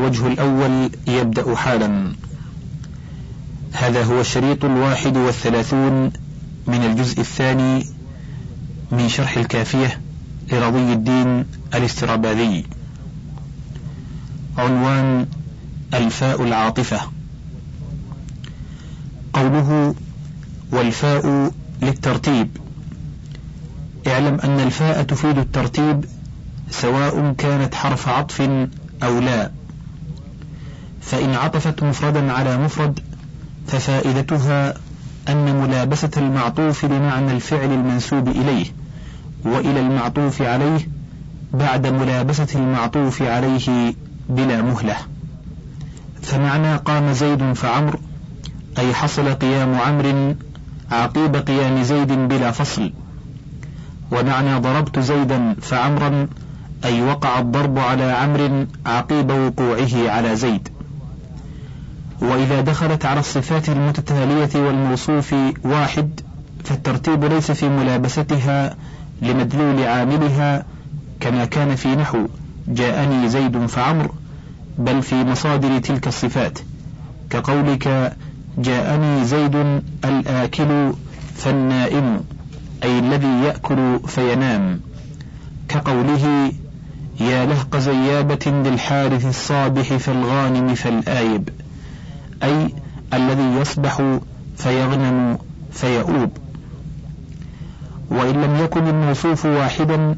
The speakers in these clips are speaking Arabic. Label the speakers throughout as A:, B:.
A: الوجه الأول يبدأ حالا. هذا هو الشريط الواحد والثلاثون من الجزء الثاني من شرح الكافية لرضي الدين الاستراباذي. عنوان الفاء العاطفة. قوله والفاء للترتيب. اعلم أن الفاء تفيد الترتيب سواء كانت حرف عطف أو لا. فإن عطفت مفردا على مفرد ففائدتها أن ملابسة المعطوف لمعنى الفعل المنسوب إليه وإلى المعطوف عليه بعد ملابسة المعطوف عليه بلا مهلة. فمعنى قام زيد فعمر أي حصل قيام عمرو عقيب قيام زيد بلا فصل. ومعنى ضربت زيدا فعمرا أي وقع الضرب على عمرو عقيب وقوعه على زيد. وإذا دخلت على الصفات المتتالية والموصوف واحد فالترتيب ليس في ملابستها لمدلول عاملها كما كان في نحو جاءني زيد فعمر بل في مصادر تلك الصفات. كقولك جاءني زيد الآكل فالنائم أي الذي يأكل فينام. كقوله يا لهق زيابة للحارث الصابح فالغانم فالآيب. أي الذي يصبح فيغنم فيؤوب. وإن لم يكن الموصوف واحدا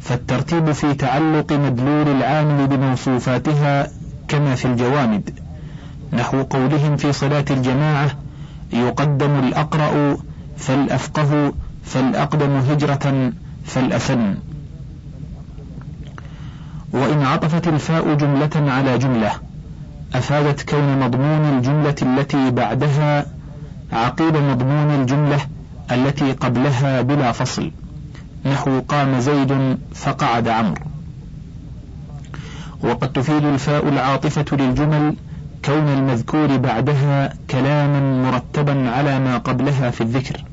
A: فالترتيب في تعلق مدلول العامل بموصوفاتها كما في الجوامد. نحو قولهم في صلاة الجماعة يقدم الأقرأ فالأفقه فالأقدم هجرة فالأسن وإن عطفت الفاء جملة على جملة أفادت كون مضمون الجملة التي بعدها عقيب مضمون الجملة التي قبلها بلا فصل نحو قام زيد فقعد عمرو. وقد تفيد الفاء العاطفة للجمل كون المذكور بعدها كلاما مرتبا على ما قبلها في الذكر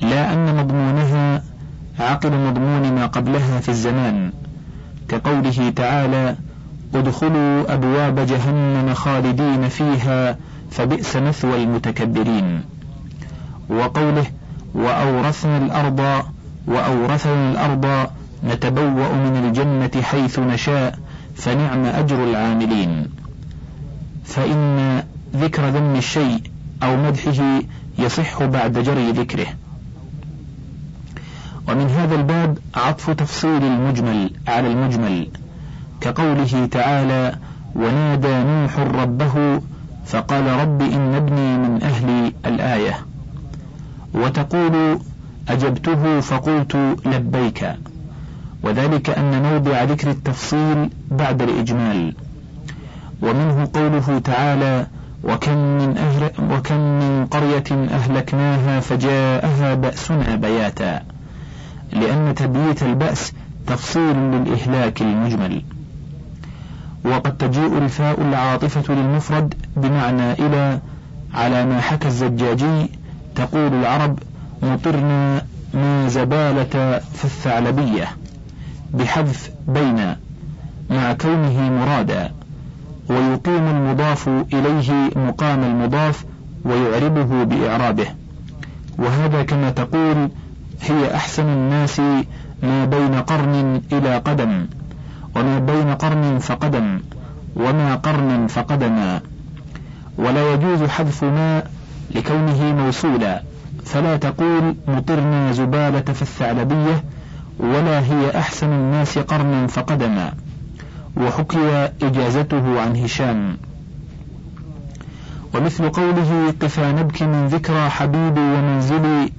A: لا أن مضمونها عقب مضمون ما قبلها في الزمان كقوله تعالى ادخلوا أبواب جهنم خالدين فيها فبئس مثوى المتكبرين. وقوله وأورثنا الأرض وأورثنا الأرض نتبوأ من الجنة حيث نشاء فنعم أجر العاملين. فإن ذكر ذم الشيء أو مدحه يصح بعد جري ذكره. ومن هذا الباب عطف تفصيل المجمل على المجمل. كقوله تعالى ونادى نوح ربه فقال رب إن ابني من أهلي الآية. وتقول أجبته فقلت لبيك. وذلك أن موضع ذكر التفصيل بعد الإجمال. ومنه قوله تعالى وكم من, أهل وكم من قرية أهلكناها فجاءها بأسنا بياتا. لأن تبييت البأس تفصيل للإهلاك المجمل. وقد تجيء الفاء العاطفة للمفرد بمعنى إلى على ما حكى الزجاجي تقول العرب مطرنا ما زبالة في الثعلبية بحذف بين مع كونه مرادا ويقيم المضاف إليه مقام المضاف ويعربه بإعرابه وهذا كما تقول هي أحسن الناس ما بين قرن إلى قدم وما بين قرن فقدم وما قرن فقدما ولا يجوز حذف ما لكونه موصولا فلا تقول مطرنا زبالة في الثعلبية ولا هي أحسن الناس قرنا فقدما وحكي إجازته عن هشام. ومثل قوله قفا نبكي من ذكرى حبيبي ومنزلي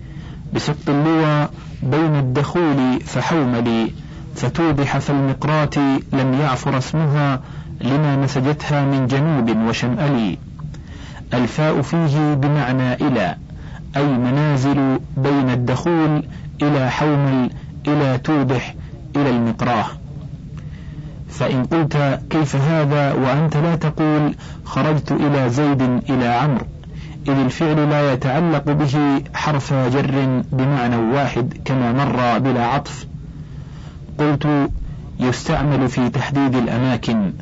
A: بسط اللوى بين الدخول فحوملي. فتوضح فالمقرات لم يعفر اسمها لما نسجتها من جنوب وشمأل. الفاء فيه بمعنى إلى أي منازل بين الدخول إلى حومل إلى توضح إلى المقراة. فإن قلت كيف هذا وأنت لا تقول خرجت إلى زيد إلى عمرو إذ الفعل لا يتعلق به حرف جر بمعنى واحد كما مر بلا عطف. قلت يستعمل في تحديد الأماكن.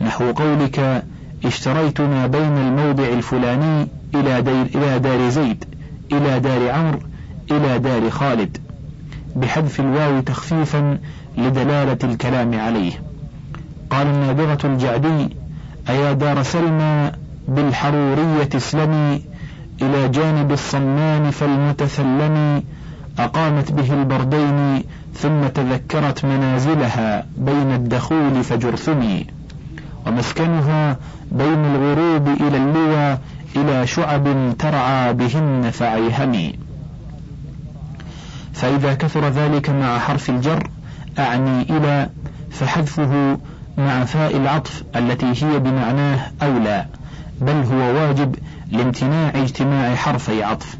A: نحو قولك اشتريت ما بين الموضع الفلاني إلى, دير إلى دار زيد إلى دار عمرو إلى دار خالد. بحذف الواو تخفيفا لدلالة الكلام عليه. قال النابغة الجعدي أيا دار سلمى بالحرورية اسلمي إلى جانب الصمان فالمتثلم أقامت به البردين ثم تذكرت منازلها بين الدخول فجرثمي ومسكنها بين الغروب إلى اللوى إلى شعب ترعى بهن فعيهمي فإذا كثر ذلك مع حرف الجر أعني إلى فحذفه مع فاء العطف التي هي بمعناه أولى بل هو واجب لامتناع اجتماع حرفي عطف.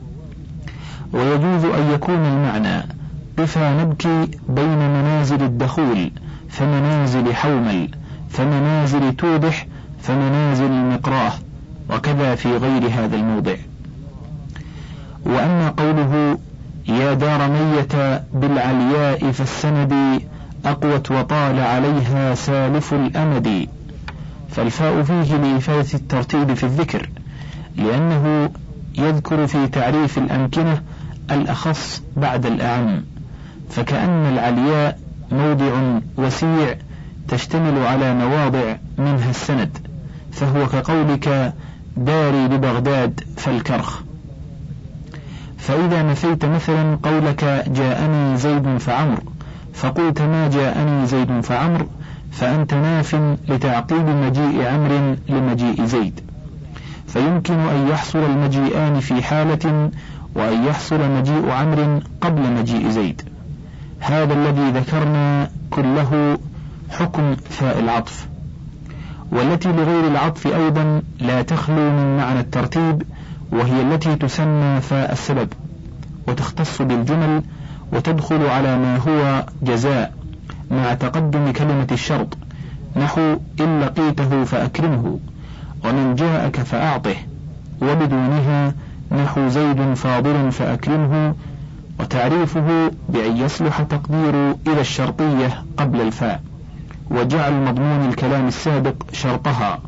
A: ويجوز أن يكون المعنى قفا نبكي بين منازل الدخول فمنازل حومل فمنازل توضح فمنازل المقراه وكذا في غير هذا الموضع. وأما قوله يا دار ميت بالعلياء فالسند أقوت وطال عليها سالف الأمد. فالفاء فيه لإفادة الترتيب في الذكر لأنه يذكر في تعريف الأمكنة الأخص بعد الأعم. فكأن العلياء موضع وسيع تشتمل على مواضع منها السند فهو كقولك داري ببغداد فالكرخ. فإذا نفيت مثلا قولك جاءني زيد فعمر فقلت ما جاءني زيد فعمر فأنت ناف لتعقيب مجيء عمر لمجيء زيد. فيمكن أن يحصل المجيئان في حالة وأن يحصل مجيء عمر قبل مجيء زيد. هذا الذي ذكرنا كله حكم فاء العطف والتي لغير العطف أيضا لا تخلو من معنى الترتيب وهي التي تسمى فاء السبب وتختص بالجمل وتدخل على ما هو جزاء مع تقدم كلمة الشرط نحو إن لقيته فأكرمه ومن جاءك فأعطه وبدونها نحو زيد فاضل فأكرمه وتعريفه بأن يصلح تقدير إلى الشرطية قبل الفاء وجعل مضمون الكلام السابق شرطها.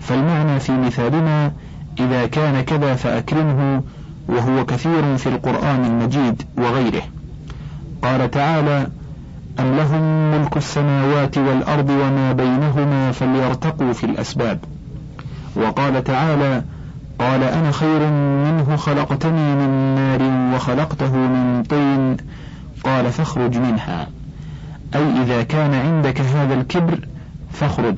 A: فالمعنى في مثالنا إذا كان كذا فأكرمه وهو كثير في القرآن المجيد وغيره. قال تعالى أم لهم ملك السماوات والأرض وما بينهما فليرتقوا في الأسباب. وقال تعالى قال أنا خير منه خلقتني من نار وخلقته من طين. قال فاخرج منها. أي إذا كان عندك هذا الكبر فاخرج.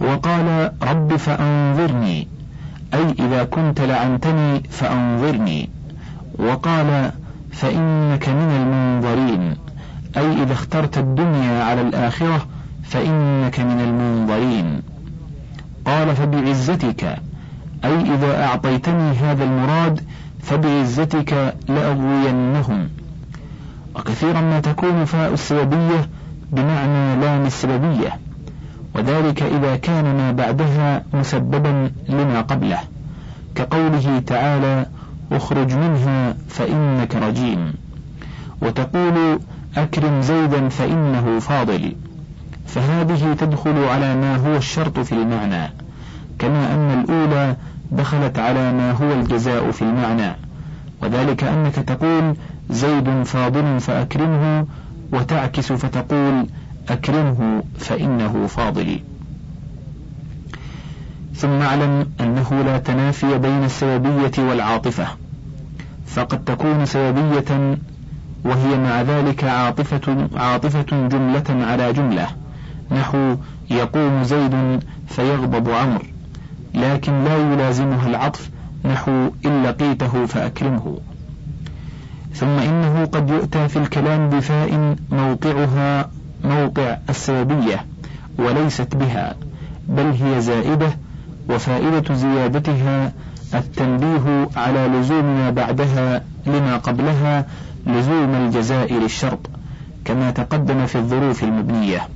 A: وقال رب فأنظرني. أي إذا كنت لعنتني فأنظرني. وقال فإنك من المنظرين. أي إذا اخترت الدنيا على الآخرة فإنك من المنظرين. قال فبعزتك. أي إذا أعطيتني هذا المراد فبعزتك لأغوينهم. وكثيرا ما تكون فاء السببية بمعنى لام السببية وذلك إذا كان ما بعدها مسببا لما قبله كقوله تعالى أخرج منها فإنك رجيم وتقول أكرم زيدا فإنه فاضل فهذه تدخل على ما هو الشرط في المعنى كما أن الأولى دخلت على ما هو الجزاء في المعنى. وذلك أنك تقول زيد فاضل فأكرمه وتعكس فتقول أكرمه فإنه فاضل. ثم اعلم أنه لا تنافي بين السببية والعاطفة. فقد تكون سببية وهي مع ذلك عاطفة عاطفة جملة على جملة. نحو يقوم زيد فيغضب عمرو. لكن لا يلازمها العطف نحو إن لقيته فأكرمه. ثم إنه قد يؤتى في الكلام بفاء موقعها موقع السببية وليست بها بل هي زائدة وفائدة زيادتها التنبيه على لزوم ما بعدها لما قبلها لزوم الجزاء للشرط كما تقدم في الظروف المبنية.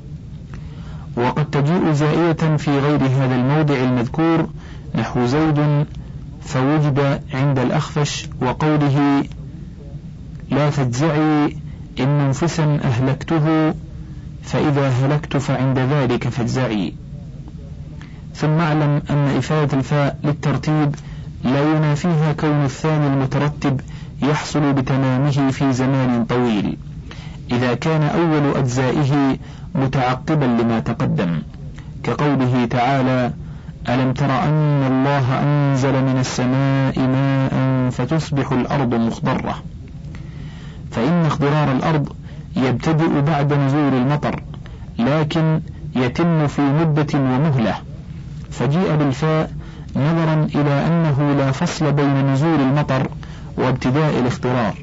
A: وقد تجيء زائدة في غير هذا الموضع المذكور نحو زيد فوجد عند الأخفش وقوله لا تجزعي إن منفسا أهلكته فإذا هلكت فعند ذلك فاجزعي. ثم اعلم أن إفادة الفاء للترتيب لا ينافيها كون الثاني المترتب يحصل بتمامه في زمان طويل. إذا كان أول أجزائه متعقبا لما تقدم كقوله تعالى ألم تر أن الله أنزل من السماء ماء فتصبح الأرض مخضرة؟ فإن اخضرار الأرض يبتدئ بعد نزول المطر لكن يتم في مدة ومهلة. فجيء بالفاء نظرا إلى أنه لا فصل بين نزول المطر وابتداء الاخضرار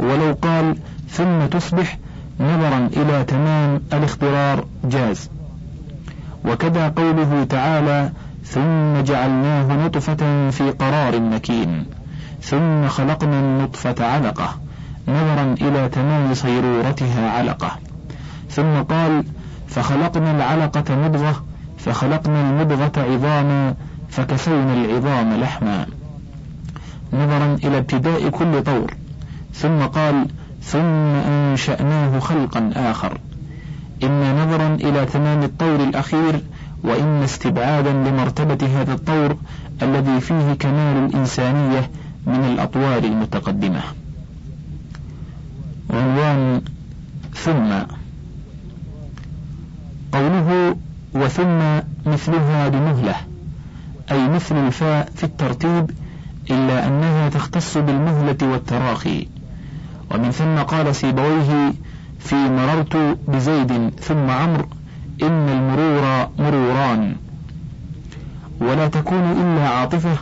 A: ولو قال ثم تصبح نظرا إلى تمام الاخضرار جاز. وكذا قوله تعالى ثم جعلناه نطفة في قرار مكين ثم خلقنا النطفة علقة نظرا إلى تمام صيرورتها علقة. ثم قال فخلقنا العلقة مضغة فخلقنا المضغة عظاما فكسونا العظام لحما. نظرا إلى ابتداء كل طور. ثم قال ثم أنشأناه خلقا آخر. إما نظرا إلى تمام الطور الأخير وإما استبعادا لمرتبة هذا الطور الذي فيه كمال الإنسانية من الأطوار المتقدمة. عنوان ثم. قوله وثم مثلها بمهلة أي مثل الفاء في الترتيب إلا أنها تختص بالمهلة والتراخي. ومن ثم قال سيبويه في مررت بزيد ثم عمرو إن المرور مروران. ولا تكون إلا عاطفة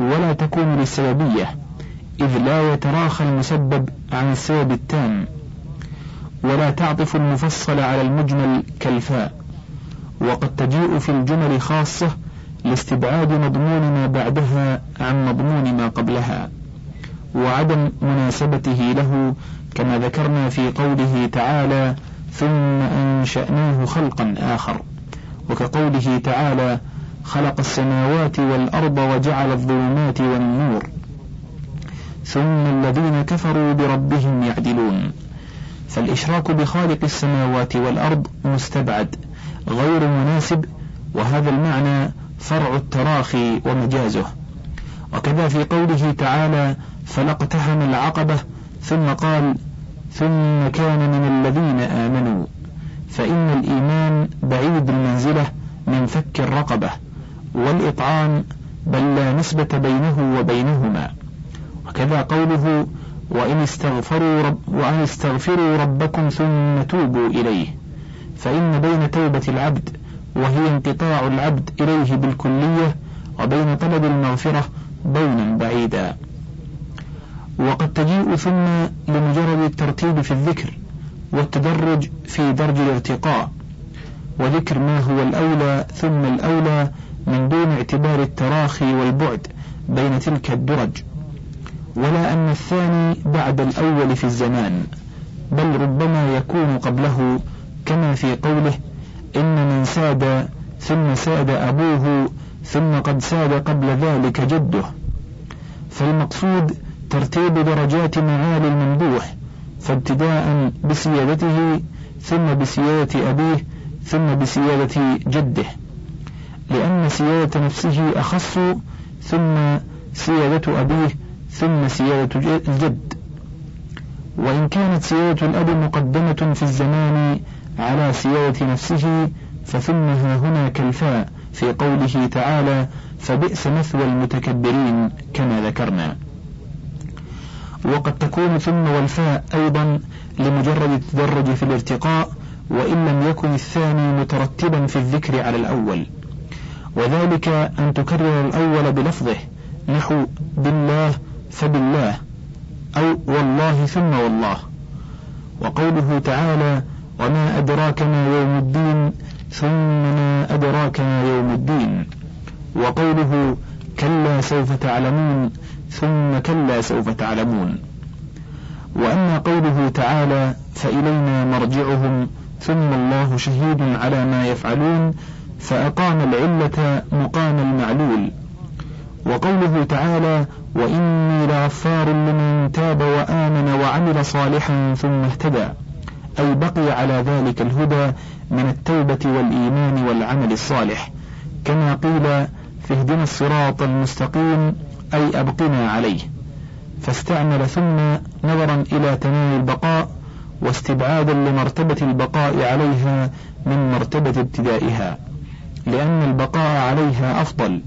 A: ولا تكون للسببية إذ لا يتراخى المسبب عن السبب التام. ولا تعطف المفصل على المجمل كالفاء. وقد تجيء في الجمل خاصة لاستبعاد مضمون ما بعدها عن مضمون ما قبلها. وعدم مناسبته له كما ذكرنا في قوله تعالى ثم أنشأناه خلقا آخر. وكقوله تعالى خلق السماوات والأرض وجعل الظلمات والنور. ثم الذين كفروا بربهم يعدلون. فالإشراك بخالق السماوات والأرض مستبعد غير مناسب وهذا المعنى فرع التراخي ومجازه. وكذا في قوله تعالى فلاقتحم العقبة ثم قال ثم كان من الذين آمنوا. فإن الإيمان بعيد المنزلة من فك الرقبة والإطعام بل لا نسبة بينه وبينهما. وكذا قوله وإن استغفروا رب وأن استغفروا ربكم ثم توبوا إليه. فإن بين توبة العبد وهي انقطاع العبد إليه بالكلية وبين طلب المغفرة بونا بعيدا. وقد تجيء ثم لمجرد الترتيب في الذكر والتدرج في درج الارتقاء وذكر ما هو الأولى ثم الأولى من دون اعتبار التراخي والبعد بين تلك الدرج ولا أن الثاني بعد الأول في الزمان بل ربما يكون قبله كما في قوله إن من ساد ثم ساد أبوه ثم قد ساد قبل ذلك جده. فالمقصود ترتيب درجات معالي الممدوح فابتداء بسيادته ثم بسيادة أبيه ثم بسيادة جده. لأن سيادة نفسه أخص ثم سيادة أبيه ثم سيادة الجد. وإن كانت سيادة الأب مقدمة في الزمان على سيادة نفسه فثمها هنا كالفاء في قوله تعالى فبئس مثوى المتكبرين كما ذكرنا. وقد تكون ثم والفاء أيضا لمجرد التدرج في الارتقاء وإن لم يكن الثاني مترتبا في الذكر على الأول. وذلك أن تكرر الأول بلفظه نحو بالله فبالله أو والله ثم والله. وقوله تعالى وما أدراك ما يوم الدين ثم ما أدراك ما يوم الدين وقوله كلا سوف تعلمون ثم كلا سوف تعلمون. وأما قوله تعالى فإلينا مرجعهم ثم الله شهيد على ما يفعلون فأقام العلة مقام المعلول. وقوله تعالى وإني لغفار لمن تاب وآمن وعمل صالحا ثم اهتدى. أي بقي على ذلك الهدى من التوبة والإيمان والعمل الصالح. كما قيل في اهدنا الصراط المستقيم أي أبقنا عليه. فاستعمل ثم نظرا إلى تمام البقاء واستبعادا لمرتبة البقاء عليها من مرتبة ابتدائها لأن البقاء عليها أفضل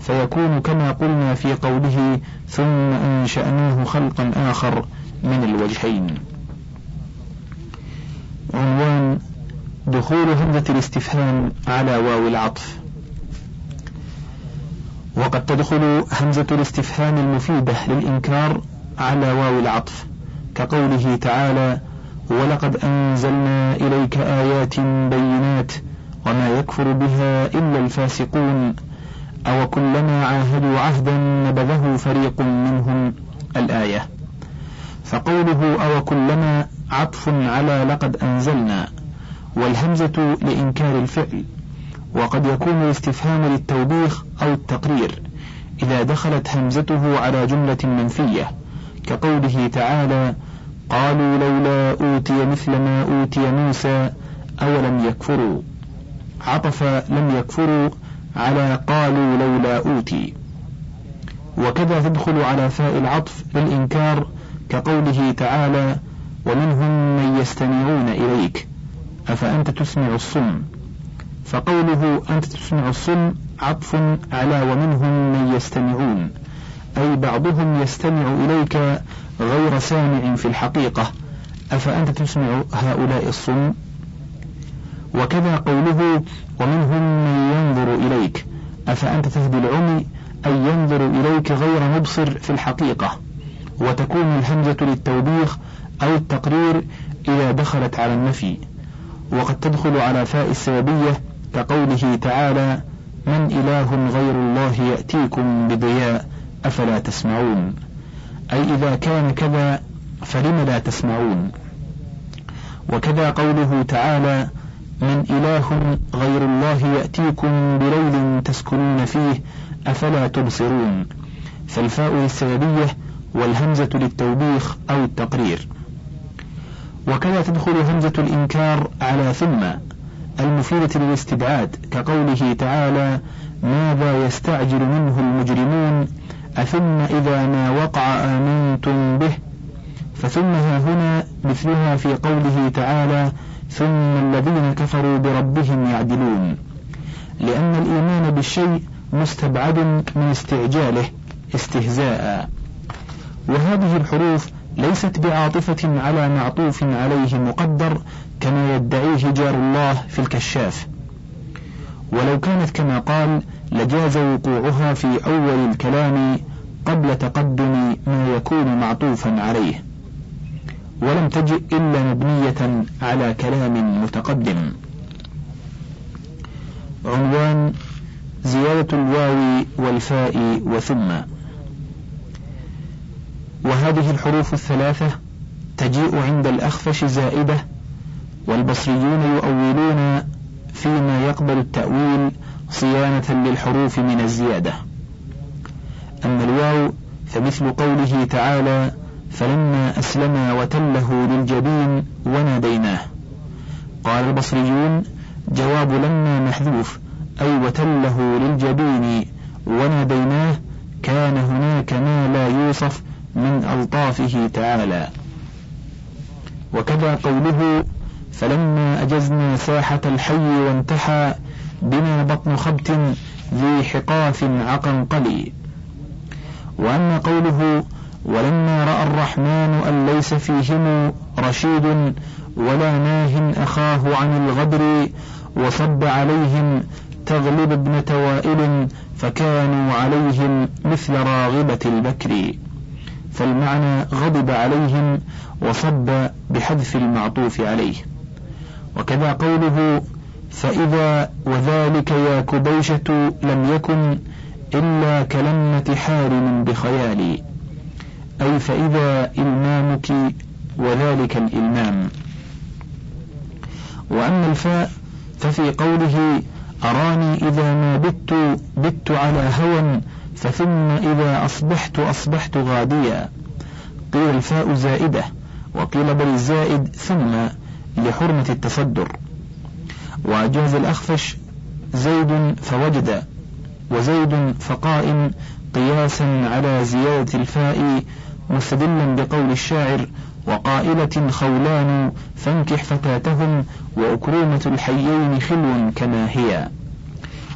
A: فيكون كما قلنا في قوله ثم أنشأناه خلقا آخر من الوجهين عنوان دخول همزة الاستفهام على واو العطف وقد تدخل همزة الاستفهام المفيدة للإنكار على واو العطف كقوله تعالى ولقد أنزلنا إليك آيات بينات وما يكفر بها إلا الفاسقون أو كلما عاهدوا عهدا نبذه فريق منهم الآية. فقوله أو كلما عطف على لقد أنزلنا والهمزة لإنكار الفعل وقد يكون الاستفهام للتوبيخ أو التقرير إذا دخلت همزته على جملة منفية كقوله تعالى قالوا لولا أوتي مثل ما أوتي موسى أولم يكفروا عطف لم يكفروا على قالوا لولا أوتي وكذا تدخل على فاء العطف للإنكار كقوله تعالى ومنهم من يستمعون إليك أفأنت تسمع الصم؟ فقوله أنت تسمع الصم عطف على ومنهم من يستمعون أي بعضهم يستمع إليك غير سامع في الحقيقة. أفأنت تسمع هؤلاء الصم؟ وكذا قوله ومنهم من ينظر إليك. أفأنت تهدي العمي؟ أي ينظر إليك غير مبصر في الحقيقة. وتكون الهمزة للتوبيخ أو التقرير إذا دخلت على النفي. وقد تدخل على فاء السببية كقوله تعالى من إله غير الله يأتيكم بضياء أفلا تسمعون؟ أي إذا كان كذا فلم لا تسمعون؟ وكذا قوله تعالى من إله غير الله يأتيكم بليل تسكنون فيه أفلا تبصرون؟ فالفاء للسببية والهمزة للتوبيخ أو التقرير. وكذا تدخل همزة الإنكار على ثم المفيدة للاستبعاد كقوله تعالى ماذا يستعجل منه المجرمون؟ أثم إذا ما وقع آمنتم به؟ فثم ها هنا مثلها في قوله تعالى ثم الذين كفروا بربهم يعدلون. لأن الإيمان بالشيء مستبعد من استعجاله استهزاء. وهذه الحروف ليست بعاطفة على معطوف عليه مقدر كما يدعيه جار الله في الكشاف. ولو كانت كما قال لجاز وقوعها في أول الكلام قبل تقدم ما يكون معطوفا عليه. ولم تجئ إلا مبنية على كلام متقدم. عنوان زيادة الواو والفاء وثم. وهذه الحروف الثلاثة تجيء عند الأخفش زائدة والبصريون يؤولون فيما يقبل التأويل صيانة للحروف من الزيادة. أما الواو فمثل قوله تعالى فلما أسلما وتله للجبين وناديناه قال البصريون جواب لما محذوف أي وتله للجبين وناديناه كان هناك ما لا يوصف من ألطافه تعالى وكذا قوله فلما أجزنا ساحة الحي وانتحى بنا بطن خبت ذي حقاف عقنقلي. وأما قوله ولما رأى الرحمن أن ليس فيهم رشيد ولا ناه أخاه عن الغدر وصب عليهم تغلب ابن وائل فكانوا عليهم مثل راغبة البكر. فالمعنى غضب عليهم وصب بحذف المعطوف عليه. وكذا قوله فإذا وذلك يا كبيشة لم يكن إلا كلمة حارم بخيالي أي فإذا إلمامك وذلك الإلمام. وأما الفاء ففي قوله أراني إذا ما بت بت على هوى فثم إذا أصبحت أصبحت غاديا. قيل الفاء زائدة وقيل بل الزائد ثم. لحرمة التصدر. وأجاز الأخفش زيد فوجد وزيد فقائم قياسا على زيادة الفاء مستدلا بقول الشاعر وقائلة خولان فانكح فتاتهم وأكرومة الحيين خلو كما هي.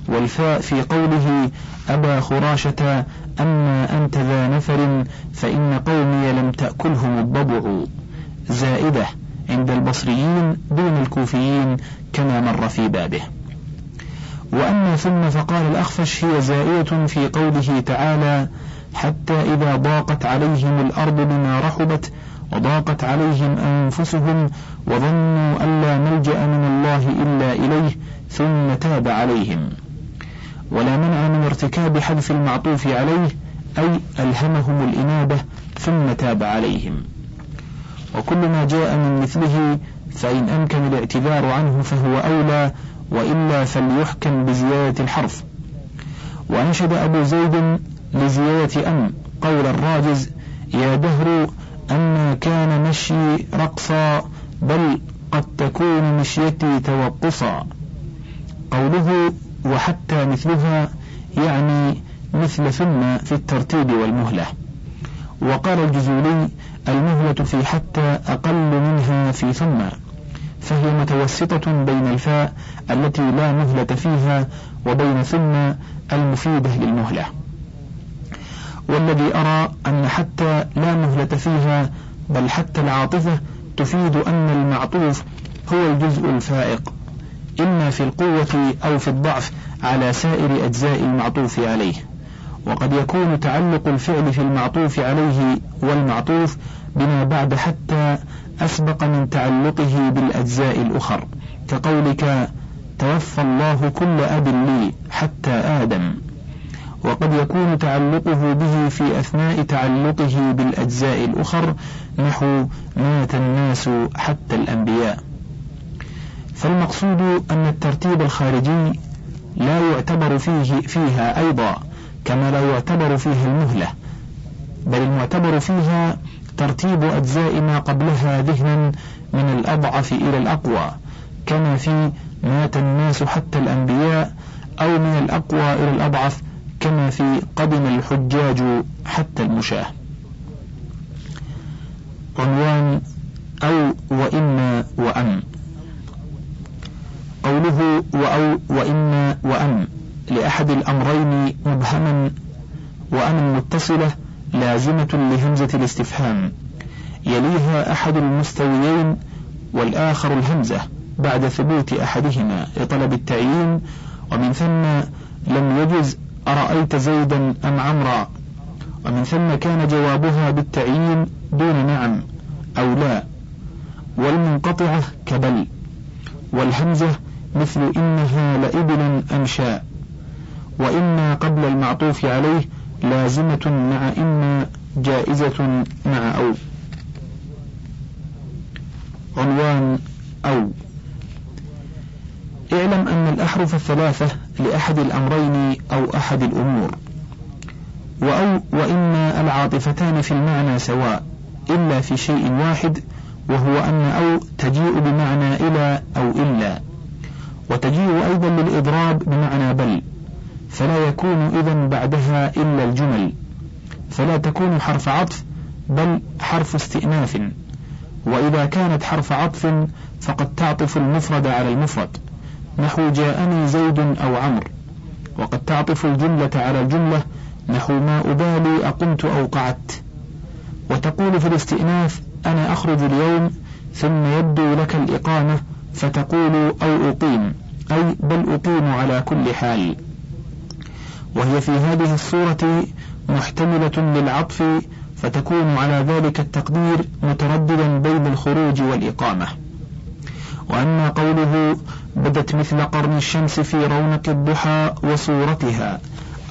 A: والفاء في قوله أبا خراشة أما أنت ذا نفر فإن قومي لم تأكلهم الضبع. زائدة عند البصريين دون الكوفيين كما مر في بابه. وأما ثم فقال الأخفش هي زائدة في قوله تعالى حتى إذا ضاقت عليهم الأرض بما رحبت وضاقت عليهم أنفسهم وظنوا أن لا ملجأ من الله إلا إليه ثم تاب عليهم. ولا منع من ارتكاب حذف المعطوف عليه أي ألهمهم الإنابة ثم تاب عليهم. وكل ما جاء من مثله فإن أمكن الاعتذار عنه فهو أولى وإلا فليحكم بزيادة الحرف. وأنشد أبو زيد لزيادة أم قول الراجز يا دهر أما كان مشي رقصا بل قد تكون مشيتي توقصا. قوله وحتى مثلها يعني مثل ثم في الترتيب والمهلة. وقال الجزولي المهلة في حتى أقل منها في ثم فهي متوسطة بين الفاء التي لا مهلة فيها وبين ثم المفيدة للمهلة. والذي أرى أن حتى لا مهلة فيها بل حتى العاطفة تفيد أن المعطوف هو الجزء الفائق إما في القوة أو في الضعف على سائر أجزاء المعطوف عليه. وقد يكون تعلق الفعل في المعطوف عليه والمعطوف بما بعد حتى أسبق من تعلقه بالأجزاء الأخر. كقولك توفى الله كل أب لي حتى آدم. وقد يكون تعلقه به في أثناء تعلقه بالأجزاء الأخر نحو مات الناس حتى الأنبياء. فالمقصود أن الترتيب الخارجي لا يعتبر فيه فيها أيضا كما لا يعتبر فيها المهلة بل المعتبر فيها ترتيب أجزاء ما قبلها ذهنا من الأضعف إلى الأقوى كما في مات الناس حتى الأنبياء أو من الأقوى إلى الأضعف كما في قدم الحجاج حتى المشاة. عنوان أو وإما وأم. قوله وأو وإما وأم لأحد الأمرين مبهما وأم متصلة لازمة لهمزة الاستفهام. يليها أحد المستويين والآخر الهمزة بعد ثبوت أحدهما لطلب التعيين ومن ثم لم يجز أرأيت زيدا أم عمرا؟ ومن ثم كان جوابها بالتعيين دون نعم أو لا. والمنقطعة كبل. والهمزة مثل إنها لإبل أنشاء وإما قبل المعطوف عليه لازمة مع إما جائزة مع أو. عنوان أو. اعلم أن الأحرف الثلاثة لأحد الأمرين أو أحد الأمور. وأو وإما العاطفتان في المعنى سواء إلا في شيء واحد وهو أن أو تجيء بمعنى إلى أو إلا. وتجيء أيضا للإضراب بمعنى بل. فلا يكون إذا بعدها إلا الجمل. فلا تكون حرف عطف بل حرف استئناف. وإذا كانت حرف عطف فقد تعطف المفرد على المفرد. نحو جاءني زيد أو عمرو. وقد تعطف الجملة على الجملة نحو ما أبالي أقمت أو قعدت. وتقول في الاستئناف أنا أخرج اليوم ثم يبدو لك الإقامة فتقول أو أقيم. أي بل أقيم على كل حال. وهي في هذه الصورة محتملة للعطف فتكون على ذلك التقدير مترددا بين الخروج والإقامة. وأما قوله بدت مثل قرن الشمس في رونق الضحى وصورتها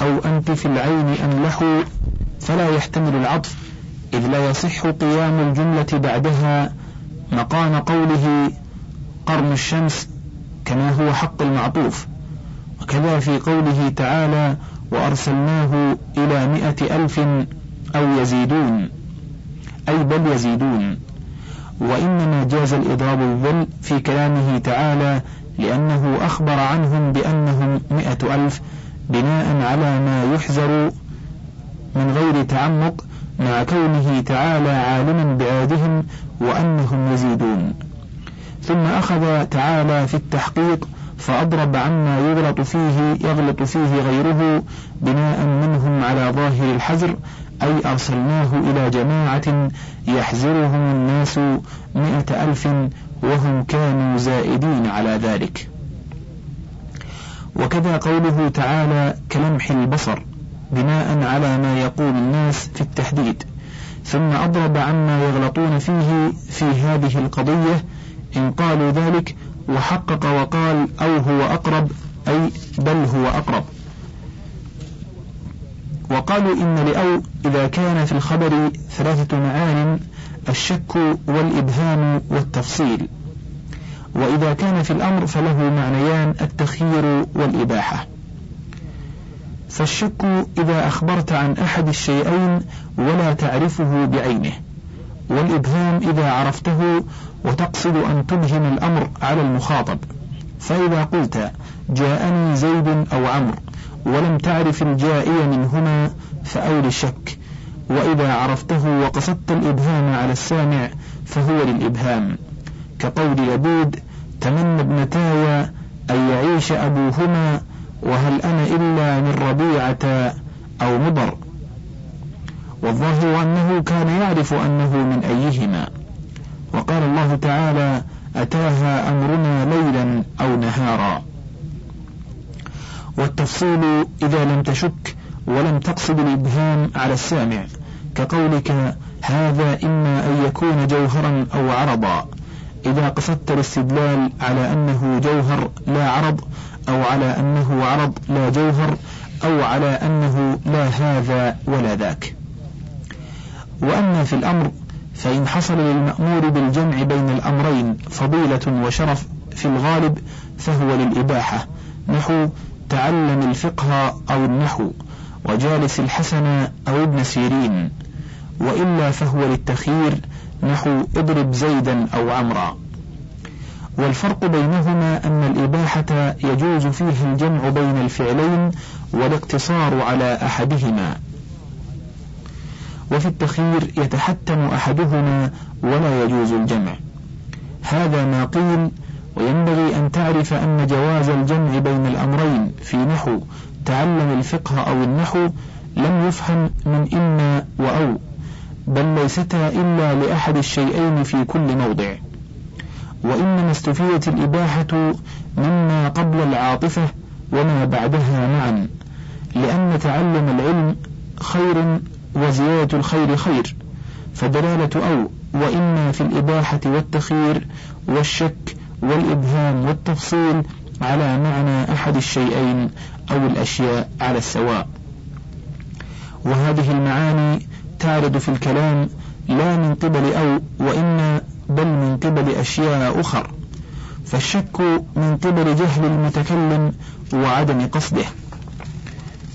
A: أو أنت في العين أملح فلا يحتمل العطف إذ لا يصح قيام الجملة بعدها مقام قوله قرن الشمس كما هو حق المعطوف. وكذا في قوله تعالى وأرسلناه إلى مئة ألف أو يزيدون أي بل يزيدون. وإنما جاز الإضراب بالظل في كلامه تعالى لأنه أخبر عنهم بأنهم مئة ألف بناء على ما يحذر من غير تعمق مع كونه تعالى عالما بعادهم وأنهم يزيدون. ثم أخذ تعالى في التحقيق فأضرب عما يغلط فيه يغلط فيه غيره بناء منهم على ظاهر الحزر أي أرسلناه إلى جماعة يحزرهم الناس مئة ألف وهم كانوا زائدين على ذلك. وكذا قوله تعالى كلمح البصر بناء على ما يقول الناس في التحديد. ثم أضرب عما يغلطون فيه في هذه القضية إن قالوا ذلك وحقق وقال أو هو أقرب أي بل هو أقرب. وقالوا إن لأو إذا كان في الخبر ثلاثة معان الشك والإبهام والتفصيل. وإذا كان في الأمر فله معنيان التخيير والإباحة. فالشك إذا أخبرت عن أحد الشيئين ولا تعرفه بعينه. والإبهام إذا عرفته وتقصد أن تبهم الأمر على المخاطب. فإذا قلت جاءني زيد أو عمرو ولم تعرف الجائي منهما فأول الشك وإذا عرفته وقصدت الإبهام على السامع فهو للإبهام. كقول لبيد تمنى ابنتاي أن يعيش أبوهما وهل أنا إلا من ربيعة أو مضر؟ والظاهر أنه كان يعرف أنه من أيهما. وقال الله تعالى أتاها أمرنا ليلا أو نهارا. والتفصيل إذا لم تشك ولم تقصد الإبهام على السامع كقولك هذا إما أن يكون جوهرا أو عرضا. إذا قصدت الاستدلال على أنه جوهر لا عرض أو على أنه عرض لا جوهر أو على أنه لا هذا ولا ذاك. وأما في الأمر فإن حصل للمأمور بالجمع بين الأمرين فضيلة وشرف في الغالب فهو للإباحة نحو تعلم الفقه أو النحو وجالس الحسن أو ابن سيرين وإلا فهو للتخيير نحو اضرب زيدا أو عمرا. والفرق بينهما أن الإباحة يجوز فيها الجمع بين الفعلين والاقتصار على أحدهما. وفي التخيير يتحتم أحدهما ولا يجوز الجمع. هذا ما قيل وينبغي أن تعرف أن جواز الجمع بين الأمرين في نحو تعلم الفقه أو النحو لم يفهم من إما وأو بل ليستا إلا لأحد الشيئين في كل موضع. وإنما استفيدت الإباحة مما قبل العاطفة وما بعدها معا لأن تعلم العلم خير وزيادة الخير خير فدلالة أو وإما في الإباحة والتخيير والشك والإبهام والتفصيل على معنى أحد الشيئين أو الأشياء على السواء. وهذه المعاني تارد في الكلام لا من قبل أو وإما بل من قبل أشياء أخر فالشك من قبل جهل المتكلم وعدم قصده.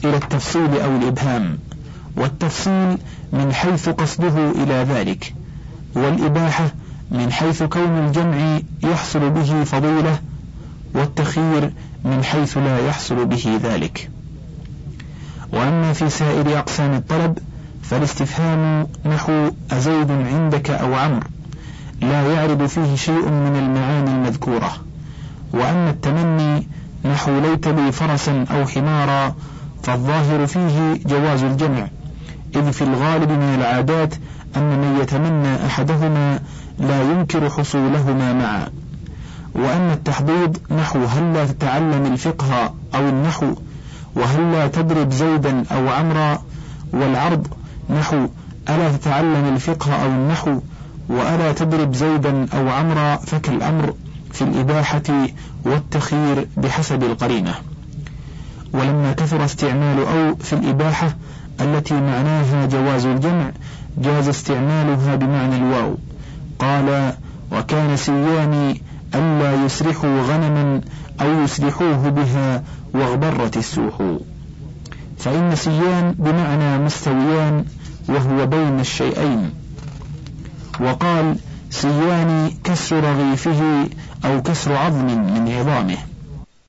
A: إلى التفصيل أو الإبهام. والتفصيل من حيث قصده إلى ذلك والإباحة من حيث كون الجمع يحصل به فضيلة والتخيير من حيث لا يحصل به ذلك. وأما في سائر أقسام الطلب فالاستفهام نحو أزيد عندك أو عمرو لا يعرض فيه شيء من المعاني المذكورة. وأما التمني نحو ليت لي فرسا أو حمارا فالظاهر فيه جواز الجمع. إذ في الغالب من العادات أن من يتمنى أحدهما لا ينكر حصولهما معا وأما التحضيض نحو هل لا تتعلم الفقه أو النحو وهل لا تضرب زيدا أو عمرا والعرض نحو ألا تتعلم الفقه أو النحو وألا تضرب زيدا أو عمرا فكالأمر في الإباحة والتخيير بحسب القرينة. ولما كثر استعمال أو في الإباحة التي معناها جواز الجمع جاز استعمالها بمعنى الواو. قال وكان سيان ألا يسرحوا غنما أو يسرحوه بها واغبرت السوح. فإن سيان بمعنى مستويان وهو بين الشيئين. وقال سيان كسر رغيفه أو كسر عظم من عظامه.